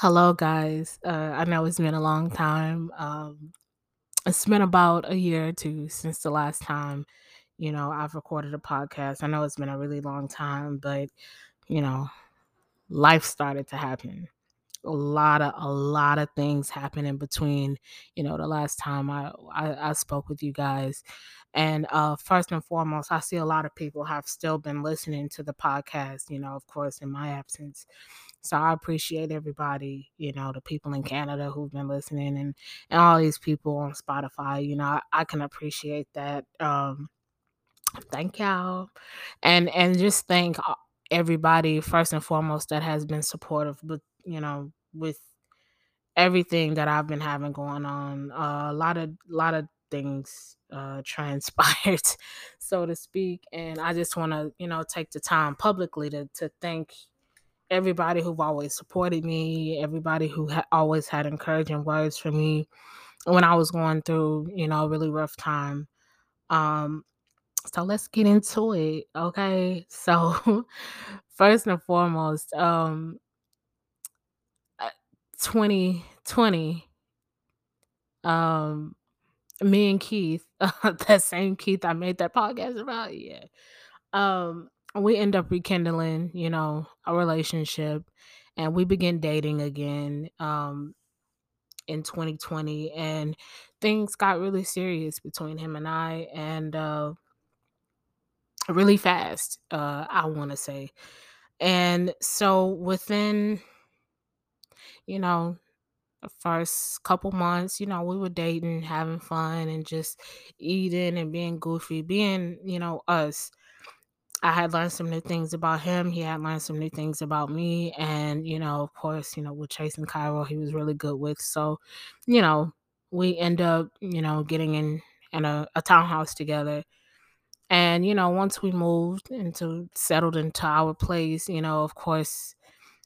Hello, guys. Uh, I know it's been a long time. Um, it's been about a year or two since the last time, you know, I've recorded a podcast. I know it's been a really long time, but you know, life started to happen. A lot of a lot of things happened in between, you know, the last time I I, I spoke with you guys. And uh, first and foremost, I see a lot of people have still been listening to the podcast, you know, of course, in my absence. So I appreciate everybody, you know, the people in Canada who've been listening and, and all these people on Spotify, you know, I, I can appreciate that. Um, thank y'all. And and just thank uh, everybody first and foremost that has been supportive, but you know, with everything that I've been having going on. Uh, a lot of lot of things uh transpired so to speak and i just want to you know take the time publicly to to thank everybody who've always supported me everybody who ha- always had encouraging words for me when i was going through you know a really rough time um so let's get into it okay so first and foremost um uh, 2020 um me and Keith, that same Keith I made that podcast about, yeah. Um, we end up rekindling, you know, a relationship and we begin dating again um in 2020 and things got really serious between him and I and uh really fast, uh I want to say. And so within, you know, the first couple months, you know, we were dating, having fun, and just eating and being goofy, being, you know, us. I had learned some new things about him. He had learned some new things about me. And, you know, of course, you know, with Chase and Cairo, he was really good with. So, you know, we end up, you know, getting in in a, a townhouse together. And, you know, once we moved into settled into our place, you know, of course,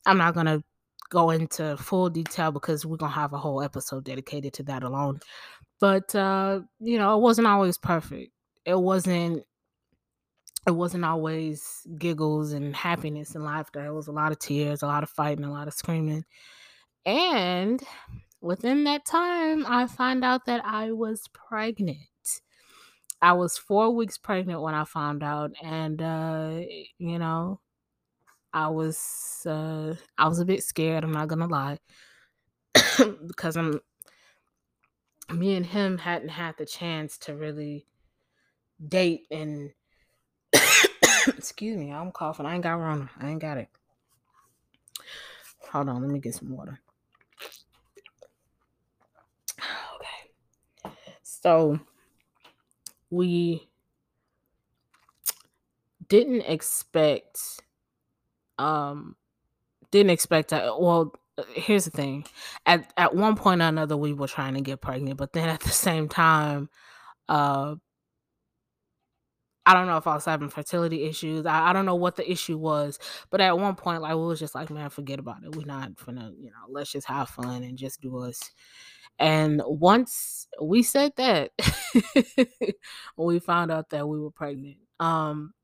I'm not gonna go into full detail because we're gonna have a whole episode dedicated to that alone. But uh, you know, it wasn't always perfect. It wasn't it wasn't always giggles and happiness and laughter. It was a lot of tears, a lot of fighting, a lot of screaming. And within that time, I find out that I was pregnant. I was four weeks pregnant when I found out, and uh, you know, I was uh I was a bit scared, I'm not gonna lie. because I'm me and him hadn't had the chance to really date and excuse me, I'm coughing. I ain't got Rona. I ain't got it. Hold on, let me get some water. Okay. So we didn't expect um didn't expect that well here's the thing at at one point or another we were trying to get pregnant but then at the same time uh I don't know if I was having fertility issues. I, I don't know what the issue was, but at one point, like we was just like, man, forget about it. We're not gonna, you know, let's just have fun and just do us. And once we said that, we found out that we were pregnant. Um,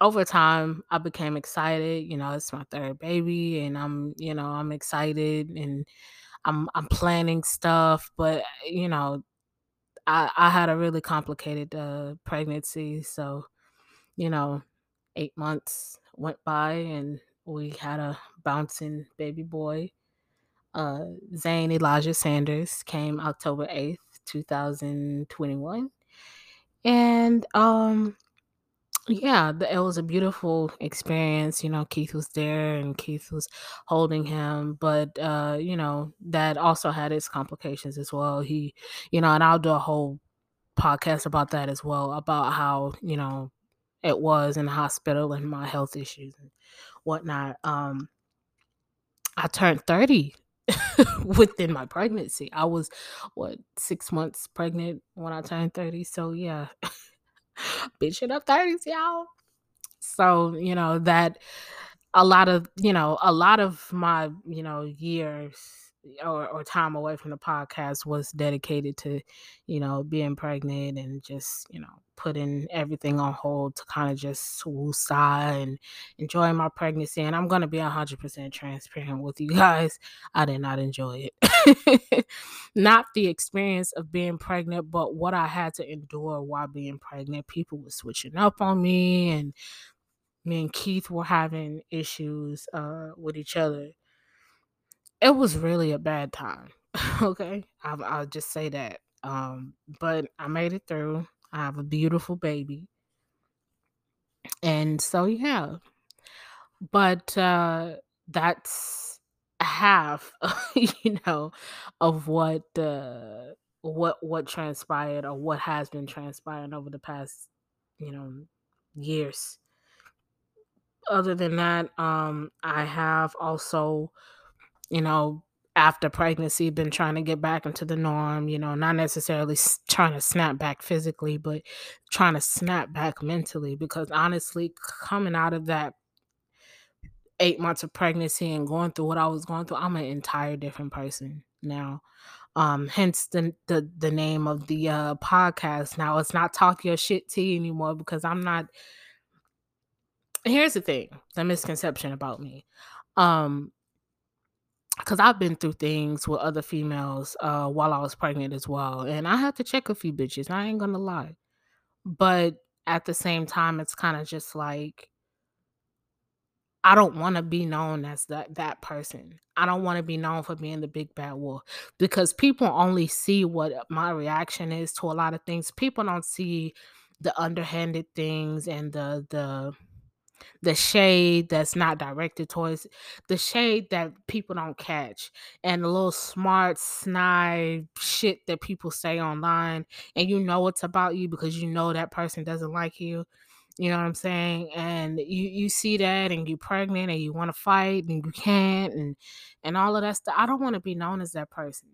over time I became excited. You know, it's my third baby and I'm, you know, I'm excited and I'm I'm planning stuff, but you know, I I had a really complicated uh pregnancy, so, you know, 8 months went by and we had a bouncing baby boy. Uh Zane Elijah Sanders came October 8th, 2021. And um yeah, it was a beautiful experience, you know, Keith was there and Keith was holding him, but, uh, you know, that also had its complications as well. He you know, and I'll do a whole podcast about that as well, about how, you know, it was in the hospital and my health issues and whatnot. Um, I turned 30 within my pregnancy. I was, what, 6 months pregnant when I turned 30, so yeah. Bitch in her 30s, y'all. So, you know, that a lot of, you know, a lot of my, you know, years or, or time away from the podcast was dedicated to, you know, being pregnant and just, you know, putting everything on hold to kind of just woosah and enjoy my pregnancy. And I'm gonna be hundred percent transparent with you guys. I did not enjoy it. not the experience of being pregnant, but what I had to endure while being pregnant. People were switching up on me and me and Keith were having issues uh, with each other. It was really a bad time. okay, I'll, I'll, just say that. Um, but I made it through. I have a beautiful baby, and so yeah. But uh, that's half, you know, of what uh, what what transpired or what has been transpiring over the past, you know, years other than that, um, I have also, you know, after pregnancy, been trying to get back into the norm, you know, not necessarily trying to snap back physically, but trying to snap back mentally. Because honestly, coming out of that eight months of pregnancy and going through what I was going through, I'm an entire different person now. Um, hence the, the the name of the uh podcast. Now it's not talk your shit tea anymore because I'm not here's the thing the misconception about me um because I've been through things with other females uh while I was pregnant as well. And I had to check a few bitches. I ain't gonna lie. But at the same time, it's kind of just like I don't want to be known as that that person. I don't want to be known for being the big bad wolf because people only see what my reaction is to a lot of things. People don't see the underhanded things and the the the shade that's not directed towards the shade that people don't catch and the little smart snide shit that people say online and you know it's about you because you know that person doesn't like you you know what i'm saying? And you you see that and you're pregnant and you want to fight and you can't and and all of that stuff i don't want to be known as that person.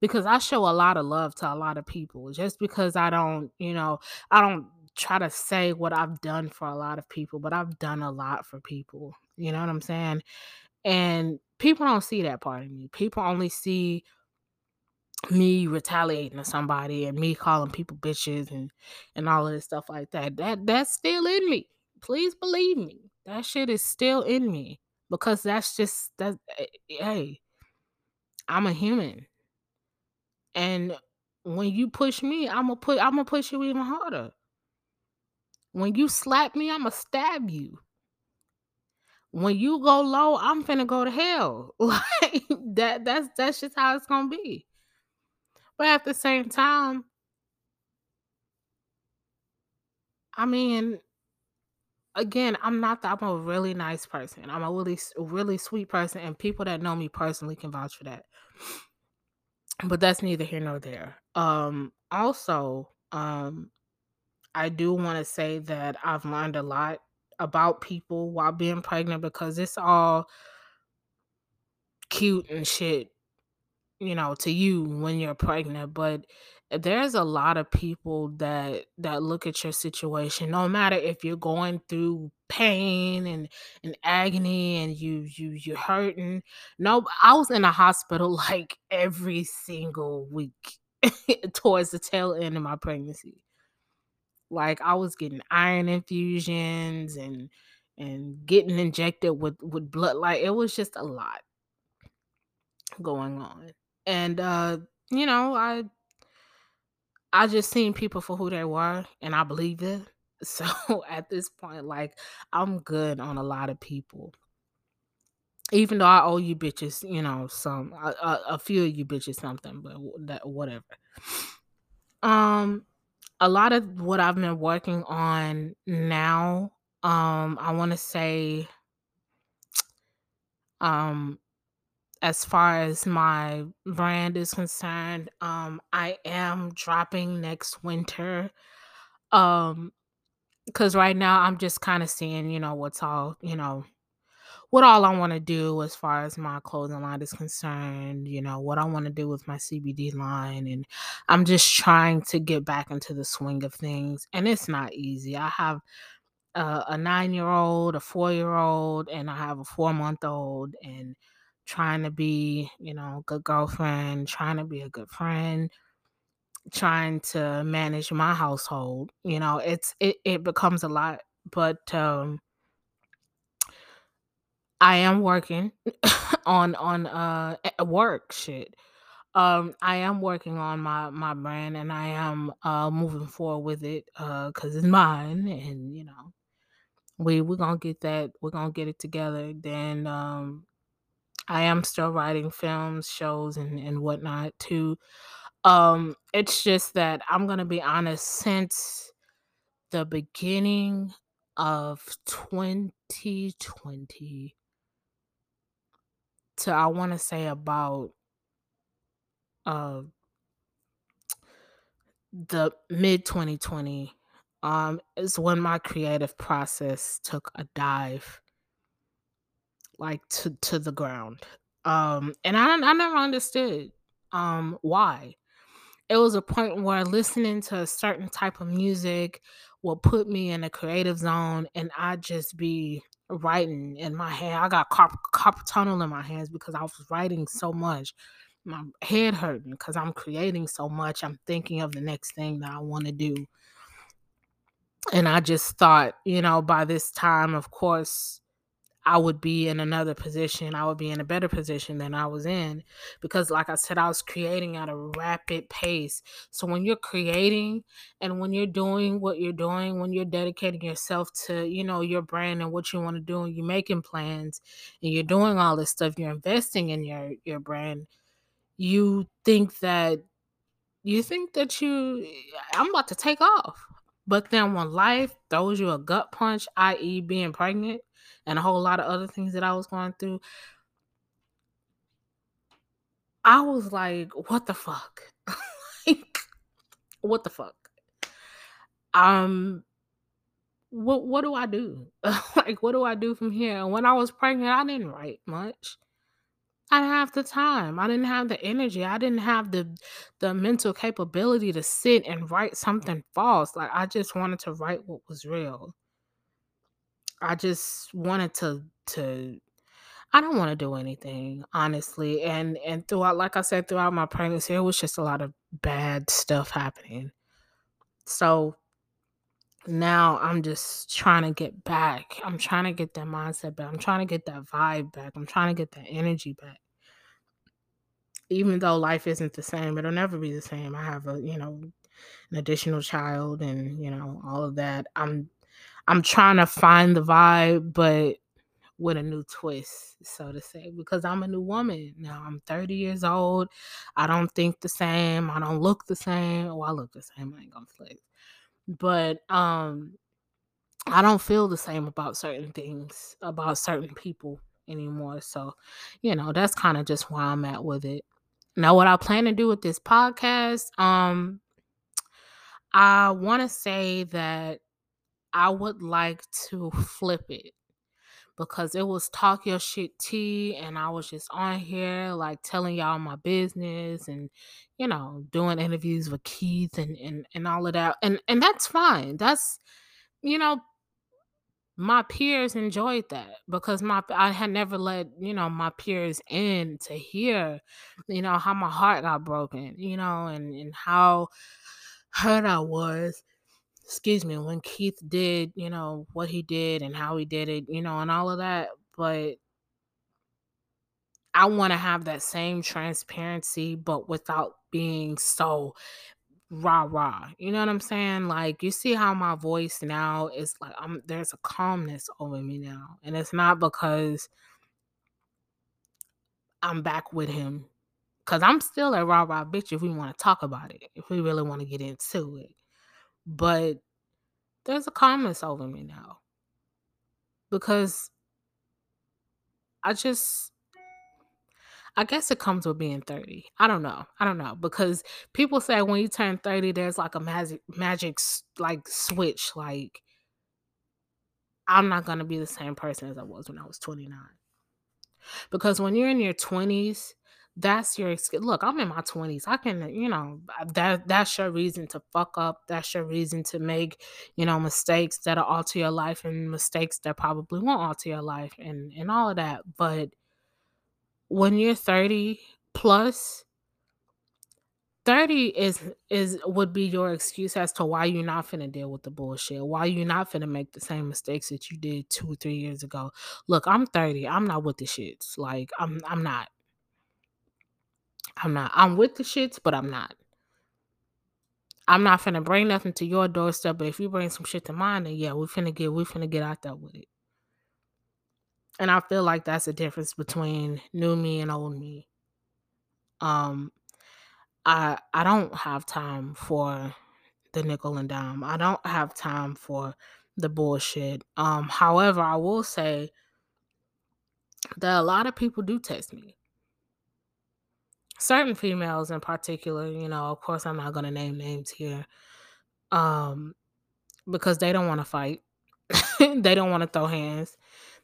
Because I show a lot of love to a lot of people just because I don't, you know, I don't try to say what I've done for a lot of people, but I've done a lot for people. You know what I'm saying? And people don't see that part of me. People only see me retaliating to somebody and me calling people bitches and and all of this stuff like that. That that's still in me. Please believe me. That shit is still in me because that's just that eh, hey, I'm a human. And when you push me, I'm gonna put I'm gonna push you even harder. When you slap me, I'ma stab you. When you go low, I'm finna go to hell. Like that that's that's just how it's gonna be. But at the same time, I mean, again, I'm not that I'm a really nice person. I'm a really really sweet person, and people that know me personally can vouch for that. But that's neither here nor there. Um, also, um, I do want to say that I've learned a lot about people while being pregnant because it's all cute and shit, you know, to you when you're pregnant, but there's a lot of people that that look at your situation no matter if you're going through pain and and agony and you you you're hurting no i was in a hospital like every single week towards the tail end of my pregnancy like I was getting iron infusions and and getting injected with with blood. Like it was just a lot going on. And uh, you know, I I just seen people for who they were and I believe it. So at this point, like I'm good on a lot of people. Even though I owe you bitches, you know, some a, a, a few of you bitches something, but that whatever. Um, a lot of what I've been working on now, um, I want to say, um, as far as my brand is concerned, um, I am dropping next winter. Um, because right now I'm just kind of seeing, you know, what's all, you know, what all I want to do as far as my clothing line is concerned, you know, what I want to do with my CBD line. And I'm just trying to get back into the swing of things. And it's not easy. I have a, a nine year old, a four year old, and I have a four month old, and trying to be, you know, a good girlfriend, trying to be a good friend. trying to manage my household. You know, it's it, it becomes a lot, but um I am working on on uh work shit. Um I am working on my my brand and I am uh moving forward with it uh cuz it's mine and you know, we we're going to get that we're going to get it together. Then um I am still writing films, shows and and whatnot too. Um it's just that I'm going to be honest since the beginning of 2020 to I want to say about uh the mid 2020 um is when my creative process took a dive like to to the ground um and i i never understood um why. It was a point where listening to a certain type of music will put me in a creative zone and I'd just be writing in my hand. I got carp- tunnel in my hands because i was writing so much. My head hurting because i'm creating so much. I'm thinking of the next thing that i want to do. And i just thought you know by this time of course I would be in another position. I would be in a better position than I was in because, like I said, I was creating at a rapid pace. So, when you're creating and when you're doing what you're doing, when you're dedicating yourself to, you know, your brand and what you want to do, and you're making plans and you're doing all this stuff, you're investing in your your brand, you think that you think that you I'm about to take off. But then when life throws you a gut punch, i.e., being pregnant, and a whole lot of other things that I was going through, I was like, what the fuck? like, what the fuck? Um, what what do I do? like, what do I do from here? And when I was pregnant, I didn't write much. I didn't have the time. I didn't have the energy. I didn't have the the mental capability to sit and write something false. Like I just wanted to write what was real. I just wanted to to I don't want to do anything, honestly. And and throughout like I said throughout my pregnancy, it was just a lot of bad stuff happening. So now I'm just trying to get back. I'm trying to get that mindset back. I'm trying to get that vibe back. I'm trying to get that energy back. Even though life isn't the same, it'll never be the same. I have a, you know, an additional child and, you know, all of that. I'm I'm trying to find the vibe, but with a new twist, so to say, because I'm a new woman now. I'm 30 years old. I don't think the same. I don't look the same. Oh, I look the same. I ain't gonna flex. But um I don't feel the same about certain things, about certain people anymore. So, you know, that's kind of just where I'm at with it. Now, what I plan to do with this podcast, um, I want to say that I would like to flip it because it was talk your shit tea and I was just on here like telling y'all my business and you know doing interviews with Keith and and, and all of that and and that's fine. That's you know my peers enjoyed that because my I had never let you know my peers in to hear you know how my heart got broken you know and and how hurt I was excuse me, when Keith did, you know, what he did and how he did it, you know, and all of that. But I want to have that same transparency, but without being so rah rah. You know what I'm saying? Like you see how my voice now is like I'm there's a calmness over me now. And it's not because I'm back with him. Cause I'm still a rah rah bitch if we want to talk about it, if we really want to get into it. But there's a calmness over me now because I just I guess it comes with being 30. I don't know. I don't know because people say when you turn 30 there's like a magic magic like switch like I'm not going to be the same person as I was when I was 29. Because when you're in your 20s, that's your excuse. look i'm in my 20s i can you know that that's your reason to fuck up that's your reason to make you know mistakes that'll alter your life and mistakes that probably won't alter your life and and all of that but when you're 30 plus 30 is is would be your excuse as to why you're not finna deal with the bullshit. Why you're not finna make the same mistakes that you did two three years ago. Look, I'm 30. I'm not with the shits. Like I'm I'm not. I'm not. I'm with the shits, but I'm not. I'm not finna bring nothing to your doorstep, but if you bring some shit to mine, then yeah, we finna get we finna get out there with it. And I feel like that's the difference between new me and old me. Um I I don't have time for the nickel and dime. I don't have time for the bullshit. Um however, I will say that a lot of people do text me. Certain females in particular, you know, of course I'm not going to name names here. Um because they don't want to fight. they don't want to throw hands.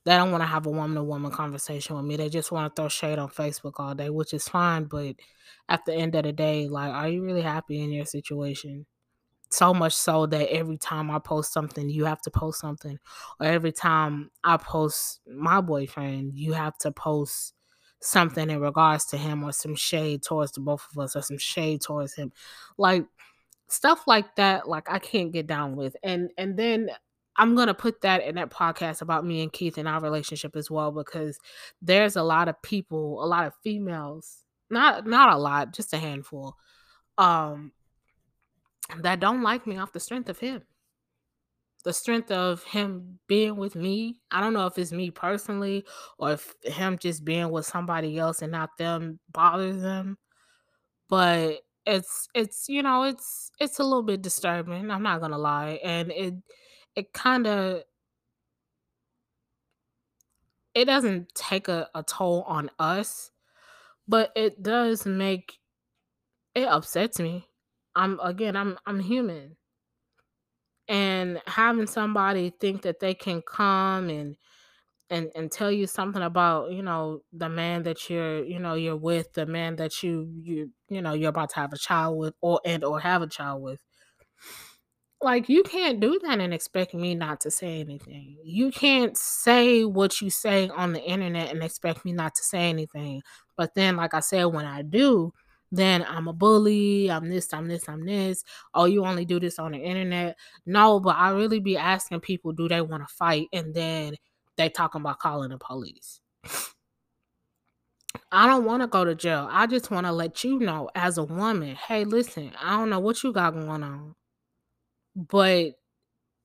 They don't want to have a woman to woman conversation with me. They just want to throw shade on Facebook all day, which is fine. But at the end of the day, like, are you really happy in your situation? So much so that every time I post something, you have to post something. Or every time I post my boyfriend, you have to post something in regards to him or some shade towards the both of us or some shade towards him. Like, stuff like that like i can't get down with and and then i'm gonna put that in that podcast about me and keith and our relationship as well because there's a lot of people a lot of females not not a lot just a handful um that don't like me off the strength of him the strength of him being with me. I don't know if it's me personally or if him just being with somebody else and not them bothers them but it's it's you know it's it's a little bit disturbing i'm not gonna lie and it it kind of it doesn't take a, a toll on us but it does make it upsets me. I'm again i'm i'm human and having somebody think that they can come and and and tell you something about you know the man that you're you know you're with the man that you you you know you're about to have a child with or and or have a child with. Like you can't do that and expect me not to say anything. You can't say what you say on the internet and expect me not to say anything. But then like i said when i do then i'm a bully i'm this i'm this i'm this oh you only do this on the internet no but i really be asking people do they want to fight and then they talking about calling the police. I don't want to go to jail. I just want to let you know as a woman, hey, listen, I don't know what you got going on, but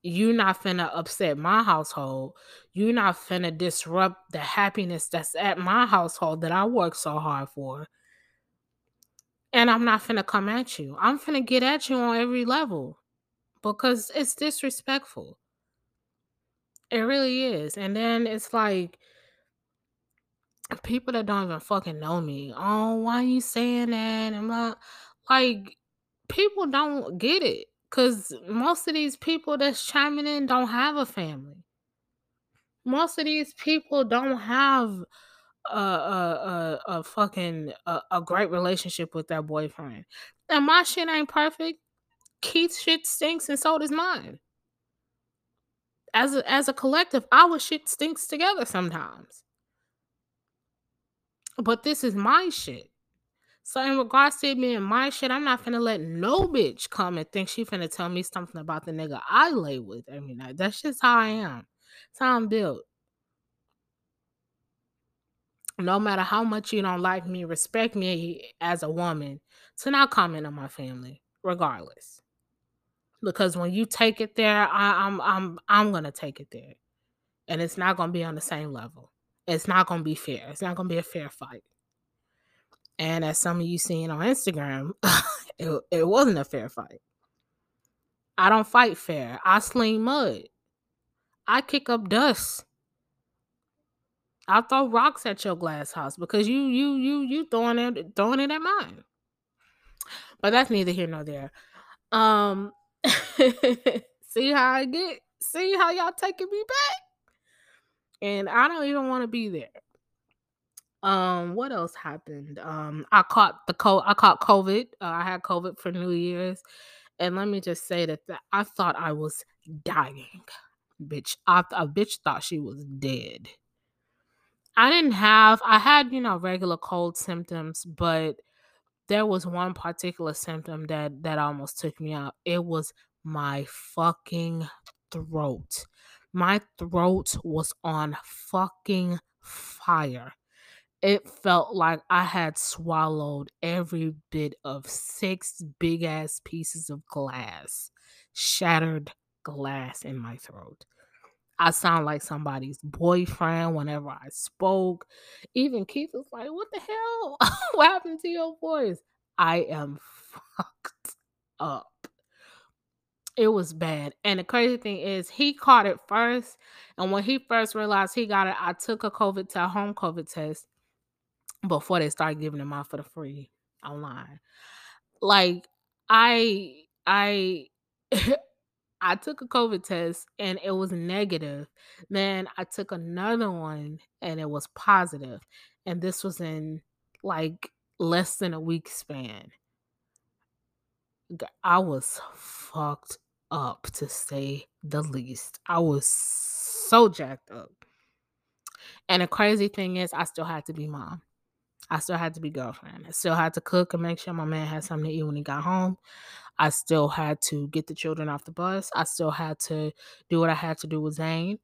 you're not finna upset my household. You're not finna disrupt the happiness that's at my household that I work so hard for. And I'm not finna come at you. I'm finna get at you on every level because it's disrespectful. It really is. And then it's like people that don't even fucking know me. Oh, why are you saying that? I'm not like people don't get it. Cause most of these people that's chiming in don't have a family. Most of these people don't have a a, a, a fucking a, a great relationship with that boyfriend. And my shit ain't perfect. Keith's shit stinks and so does mine as a, as a collective, our shit stinks together sometimes. But this is my shit. So in regards to it being my shit, I'm not finna let no bitch come and think she finna tell me something about the nigga I lay with every night. That's just how I am. That's how I'm built. No matter how much you don't like me, respect me as a woman, to not comment on my family, regardless because when you take it there, I, I'm I'm I'm gonna take it there, and it's not gonna be on the same level. It's not gonna be fair. It's not gonna be a fair fight. And as some of you seen on Instagram, it, it wasn't a fair fight. I don't fight fair. I sling mud. I kick up dust. I throw rocks at your glass house because you you you you throwing it throwing it at mine. But that's neither here nor there. Um see how I get? See how y'all taking me back? And I don't even want to be there. Um, what else happened? Um, I caught the co I caught COVID. Uh, I had COVID for New Year's, and let me just say that th- I thought I was dying, bitch. I a bitch thought she was dead. I didn't have. I had you know regular cold symptoms, but there was one particular symptom that that almost took me out. It was my fucking throat. My throat was on fucking fire. It felt like I had swallowed every bit of six big ass pieces of glass, shattered glass in my throat. I sound like somebody's boyfriend whenever I spoke. Even Keith was like, What the hell? what happened to your voice? I am fucked up. It was bad. And the crazy thing is, he caught it first. And when he first realized he got it, I took a COVID test, home COVID test before they started giving them out for the free online. Like, I, I, I took a COVID test and it was negative. Then I took another one and it was positive. And this was in like less than a week span. I was fucked up to say the least. I was so jacked up. And the crazy thing is, I still had to be mom. I still had to be girlfriend. I still had to cook and make sure my man had something to eat when he got home. I still had to get the children off the bus. I still had to do what I had to do with Zane.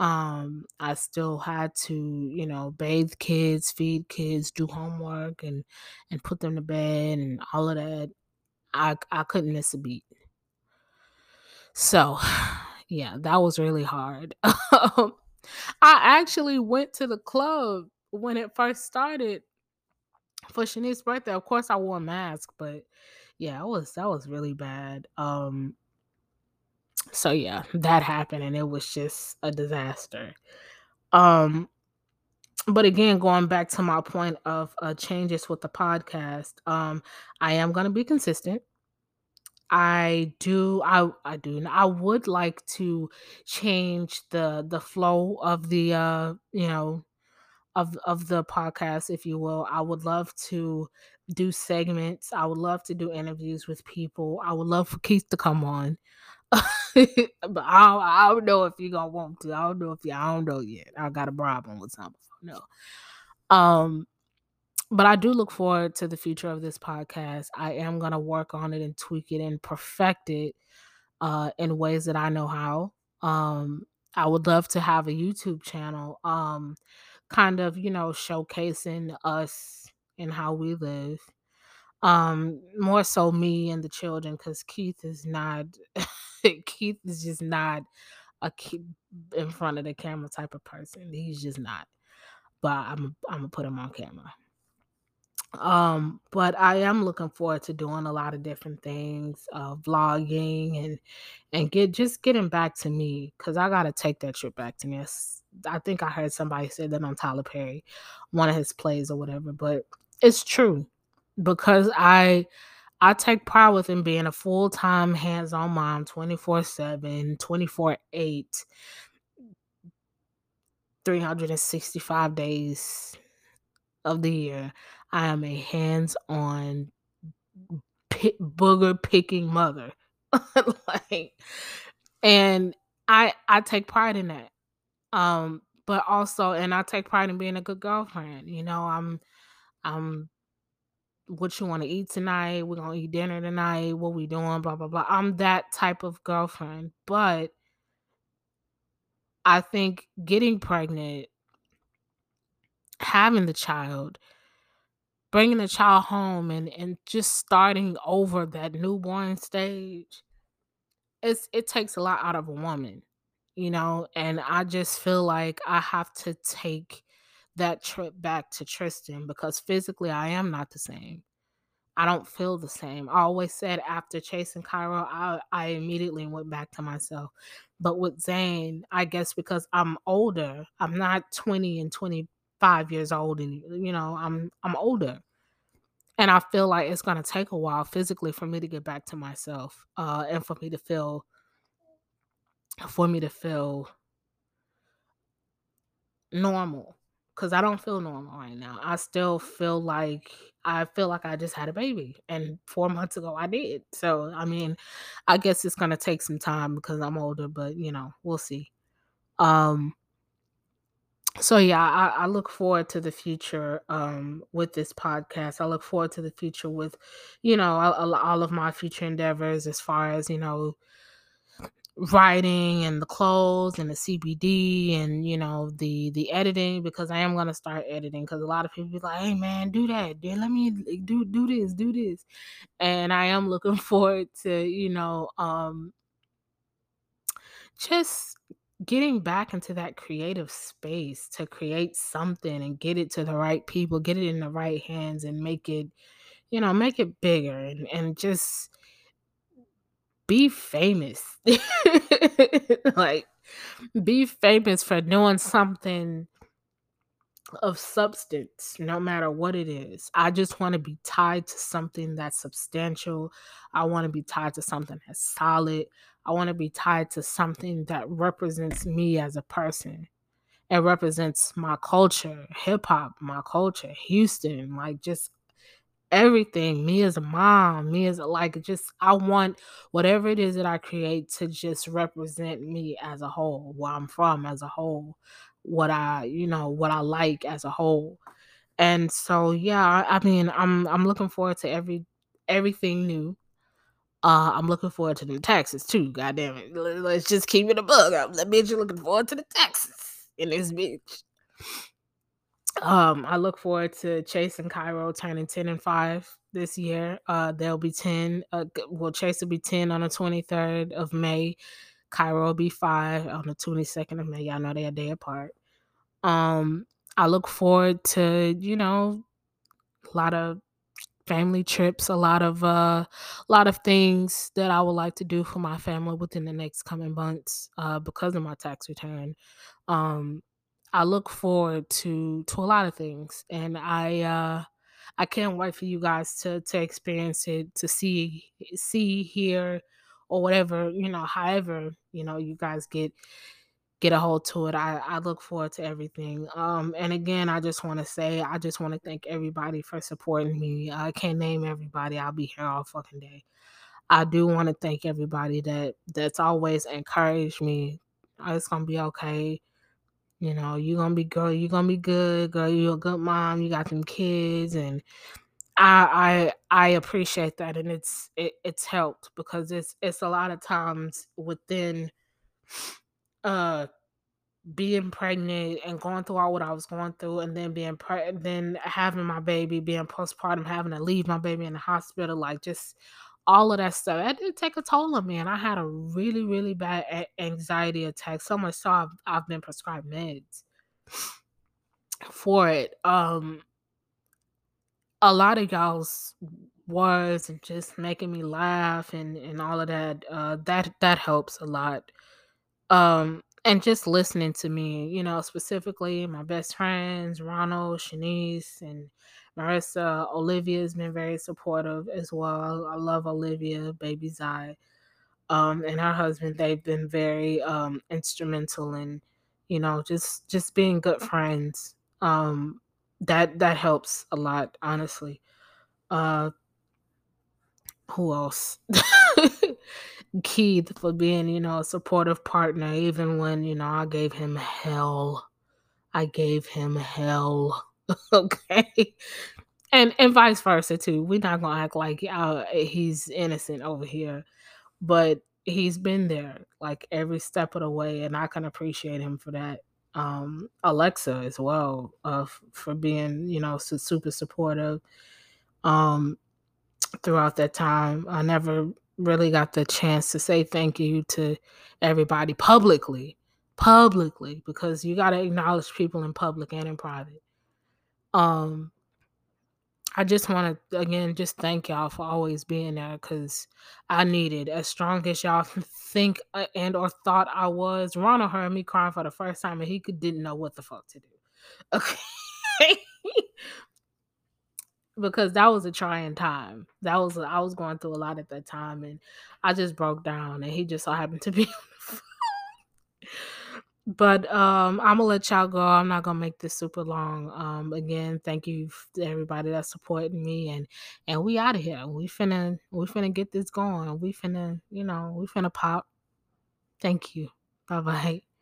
Um, I still had to, you know, bathe kids, feed kids, do homework and and put them to bed and all of that. I I couldn't miss a beat. So, yeah, that was really hard. I actually went to the club when it first started for Shanice's birthday. Of course, I wore a mask, but yeah, it was that was really bad. Um, so yeah, that happened, and it was just a disaster. Um, but again, going back to my point of uh, changes with the podcast, um, I am going to be consistent. I do I I do I would like to change the the flow of the uh you know of of the podcast if you will. I would love to do segments. I would love to do interviews with people. I would love for Keith to come on. but I don't, I don't know if you're gonna want to. I don't know if you I don't know yet. I got a problem with something. No. Um but I do look forward to the future of this podcast. I am to work on it and tweak it and perfect it uh, in ways that I know how. Um, I would love to have a YouTube channel, um, kind of, you know, showcasing us and how we live. Um, more so me and the children, because Keith is not, Keith is just not a kid in front of the camera type of person. He's just not. But I'm, I'm gonna put him on camera. Um, but I am looking forward to doing a lot of different things, uh, vlogging and and get just getting back to me because I gotta take that trip back to me. I think I heard somebody say that on Tyler Perry, one of his plays or whatever, but it's true because I I take pride within being a full-time hands-on mom 24-7, 24-8, 365 days of the year. I am a hands-on pit booger picking mother. like and I I take pride in that. Um but also and I take pride in being a good girlfriend. You know, I'm I'm what you want to eat tonight? We're gonna eat dinner tonight, what we doing, blah blah blah. I'm that type of girlfriend. But I think getting pregnant, having the child, bringing the child home and and just starting over that newborn stage it's it takes a lot out of a woman you know and i just feel like i have to take that trip back to tristan because physically i am not the same. I don't feel the same. I always said after Chase and cairo i, I immediately went back to myself. But with zane i guess because i'm older i'm not 20 and 25 years old and you know i'm i'm older. And I feel like it's gonna take a while physically for me to get back to myself, uh, and for me to feel for me to feel normal. Cause I don't feel normal right now. I still feel like I feel like I just had a baby. And four months ago I did. So I mean, I guess it's gonna take some time because I'm older, but you know, we'll see. Um so yeah, I, I look forward to the future um, with this podcast. I look forward to the future with, you know, all, all of my future endeavors as far as you know, writing and the clothes and the CBD and you know the the editing because I am gonna start editing because a lot of people be like, hey man, do that, dude. Let me do do this, do this, and I am looking forward to you know um just getting back into that creative space to create something and get it to the right people, get it in the right hands and make it, you know, make it bigger and, and just be famous. like be famous for doing something of substance, no matter what it is. I just want to be tied to something that's substantial. I want to be tied to something that's solid. I want to be tied to something that represents me as a person. It represents my culture, hip hop, my culture, Houston, like just everything. Me as a mom, me as a, like just I want whatever it is that I create to just represent me as a whole, where I'm from as a whole, what I, you know, what I like as a whole. And so yeah, I, mean, I'm I'm looking forward to every everything new. Uh, I'm looking forward to the taxes too. God damn it. Let's just keep it a bug. I'm that bitch looking forward to the taxes in this bitch. Um, I look forward to Chase and Cairo turning 10 and 5 this year. Uh, they'll be 10. Uh, well, Chase will be 10 on the 23rd of May. Cairo will be 5 on the 22nd of May. Y'all know they're a day apart. Um, I look forward to, you know, a lot of family trips, a lot of uh, a lot of things that I would like to do for my family within the next coming months uh, because of my tax return. Um, I look forward to to a lot of things, and I uh, I can't wait for you guys to to experience it, to see see hear or whatever you know, however you know you guys get get a hold to it. I, I look forward to everything. Um, and again, I just want to say, I just want to thank everybody for supporting me. I can't name everybody. I'll be here all fucking day. I do want to thank everybody that that's always encouraged me. Oh, it's gonna be okay. You know, you're gonna be girl, you're gonna be good, girl, you're a good mom, you got them kids and I I I appreciate that and it's it, it's helped because it's it's a lot of times within uh being pregnant and going through all what I was going through, and then being pre- then having my baby, being postpartum, having to leave my baby in the hospital, like just all of that stuff. That did take a toll on me, and I had a really, really bad a- anxiety attack. So much so I've, I've been prescribed meds for it. Um, a lot of y'all's words and just making me laugh and and all of that. Uh, that that helps a lot. Um, and just listening to me, you know, specifically my best friends, Ronald, Shanice, and Marissa. Olivia has been very supportive as well. I love Olivia, baby Zai, um, and her husband. They've been very um, instrumental in, you know, just just being good friends. Um, that that helps a lot, honestly. Uh, who else? Keith for being, you know, a supportive partner, even when, you know, I gave him hell. I gave him hell. okay. And and vice versa too. We're not gonna act like uh, he's innocent over here, but he's been there like every step of the way, and I can appreciate him for that. Um, Alexa as well, uh, for being you know super supportive. Um, throughout that time, I never really got the chance to say thank you to everybody publicly publicly because you got to acknowledge people in public and in private um i just want to again just thank y'all for always being there because i needed as strong as y'all think uh, and or thought i was ronald heard me crying for the first time and he could, didn't know what the fuck to do okay because that was a trying time. That was I was going through a lot at that time, and I just broke down, and he just so happened to be. but um, I'm gonna let y'all go. I'm not gonna make this super long. Um, again, thank you to everybody that's supporting me, and and we out of here. We finna we finna get this going. We finna you know we finna pop. Thank you. Bye bye.